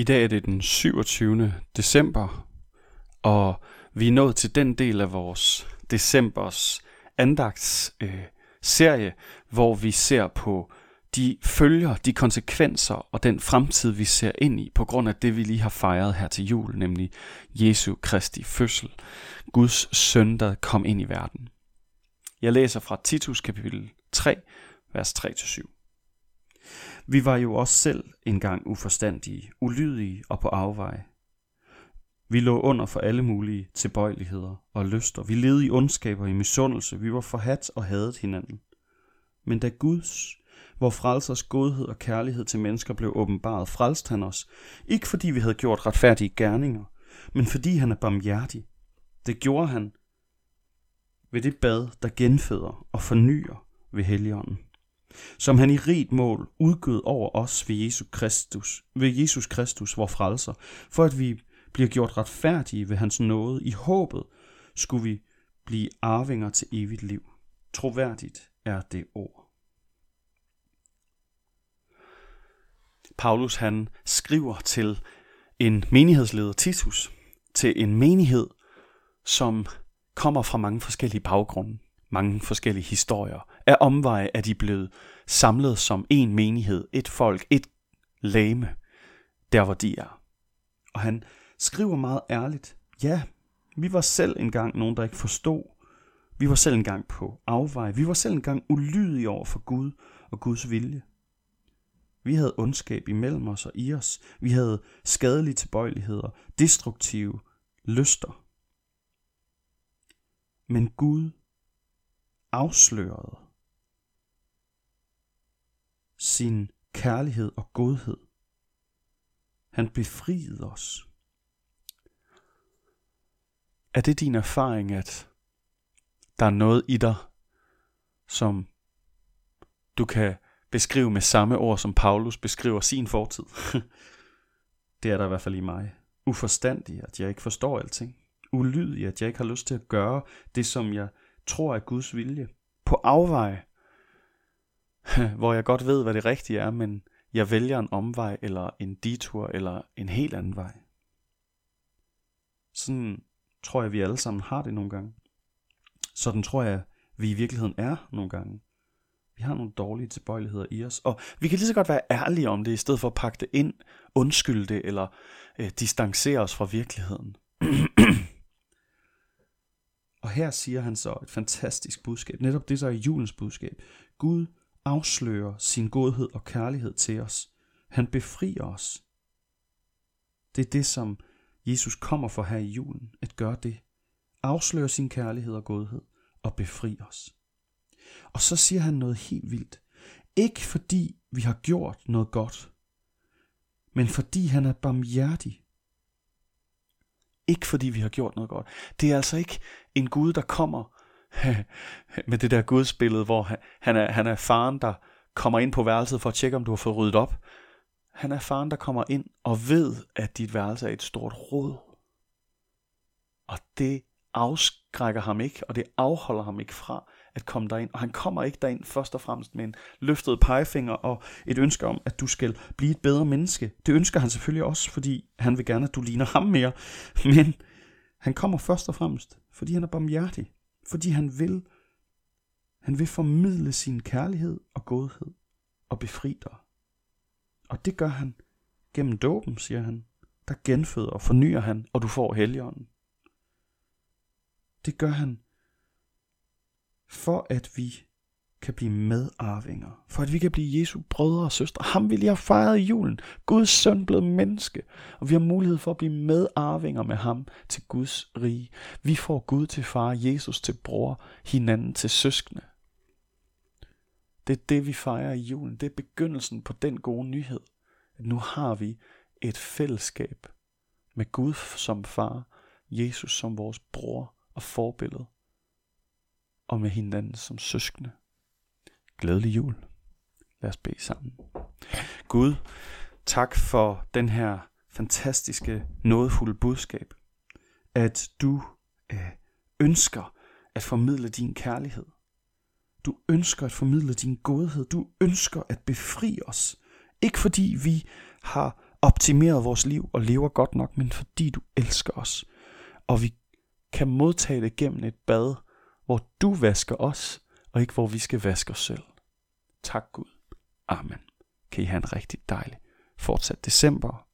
I dag er det den 27. december, og vi er nået til den del af vores decembers andagtsserie, øh, serie, hvor vi ser på de følger, de konsekvenser og den fremtid, vi ser ind i, på grund af det, vi lige har fejret her til jul, nemlig Jesu Kristi fødsel, Guds søn, der kom ind i verden. Jeg læser fra Titus kapitel 3, vers 3-7. Vi var jo også selv engang uforstandige, ulydige og på afveje. Vi lå under for alle mulige tilbøjeligheder og lyster. Vi levede i ondskaber i misundelse. Vi var forhat og hadet hinanden. Men da Guds, hvor frelsers godhed og kærlighed til mennesker blev åbenbaret, frelste han os. Ikke fordi vi havde gjort retfærdige gerninger, men fordi han er barmhjertig. Det gjorde han ved det bad, der genføder og fornyer ved Helligånden som han i rigt mål udgød over os ved Jesus Kristus, ved Jesus Kristus, vor frelser, for at vi bliver gjort retfærdige ved hans nåde. I håbet skulle vi blive arvinger til evigt liv. Troværdigt er det ord. Paulus han skriver til en menighedsleder Titus, til en menighed, som kommer fra mange forskellige baggrunde mange forskellige historier. Af omveje er de blevet samlet som en menighed, et folk, et lame, der hvor de er. Og han skriver meget ærligt, ja, vi var selv engang nogen, der ikke forstod. Vi var selv engang på afvej. Vi var selv engang ulydige over for Gud og Guds vilje. Vi havde ondskab imellem os og i os. Vi havde skadelige tilbøjeligheder, destruktive lyster. Men Gud afslørede sin kærlighed og godhed. Han befriede os. Er det din erfaring, at der er noget i dig, som du kan beskrive med samme ord, som Paulus beskriver sin fortid? det er der i hvert fald i mig. Uforstandig, at jeg ikke forstår alting. Ulydig, at jeg ikke har lyst til at gøre det, som jeg tror er Guds vilje. På afveje, hvor jeg godt ved, hvad det rigtige er, men jeg vælger en omvej, eller en detur, eller en helt anden vej. Sådan tror jeg, vi alle sammen har det nogle gange. Sådan tror jeg, vi i virkeligheden er nogle gange. Vi har nogle dårlige tilbøjeligheder i os, og vi kan lige så godt være ærlige om det, i stedet for at pakke det ind, undskylde det, eller øh, distancere os fra virkeligheden. Og her siger han så et fantastisk budskab. Netop det, der er julens budskab. Gud afslører sin godhed og kærlighed til os. Han befrier os. Det er det, som Jesus kommer for her i julen, at gøre det. Afsløre sin kærlighed og godhed og befri os. Og så siger han noget helt vildt. Ikke fordi vi har gjort noget godt, men fordi han er barmhjertig ikke fordi vi har gjort noget godt. Det er altså ikke en Gud, der kommer med det der gudsbillede, hvor han er, han er faren, der kommer ind på værelset for at tjekke, om du har fået ryddet op. Han er faren, der kommer ind og ved, at dit værelse er et stort rod. Og det afskrækker ham ikke, og det afholder ham ikke fra at komme derind. Og han kommer ikke derind først og fremmest med en løftet pegefinger og et ønske om, at du skal blive et bedre menneske. Det ønsker han selvfølgelig også, fordi han vil gerne, at du ligner ham mere. Men han kommer først og fremmest, fordi han er barmhjertig. Fordi han vil, han vil formidle sin kærlighed og godhed og befri dig. Og det gør han gennem dåben, siger han. Der genføder og fornyer han, og du får helligånden. Det gør han for at vi kan blive medarvinger, for at vi kan blive Jesu brødre og søstre. Ham vil jeg fejre i julen. Guds søn blev menneske, og vi har mulighed for at blive medarvinger med ham til Guds rige. Vi får Gud til far, Jesus til bror, hinanden til søskende. Det er det, vi fejrer i julen. Det er begyndelsen på den gode nyhed, at nu har vi et fællesskab med Gud som far, Jesus som vores bror og forbillede og med hinanden som søskende. Glædelig jul. Lad os bede sammen. Gud, tak for den her fantastiske, nådefulde budskab, at du øh, ønsker at formidle din kærlighed. Du ønsker at formidle din godhed. Du ønsker at befri os. Ikke fordi vi har optimeret vores liv og lever godt nok, men fordi du elsker os. Og vi kan modtage det gennem et bad, hvor du vasker os, og ikke hvor vi skal vaske os selv. Tak Gud. Amen. Kan I have en rigtig dejlig fortsat december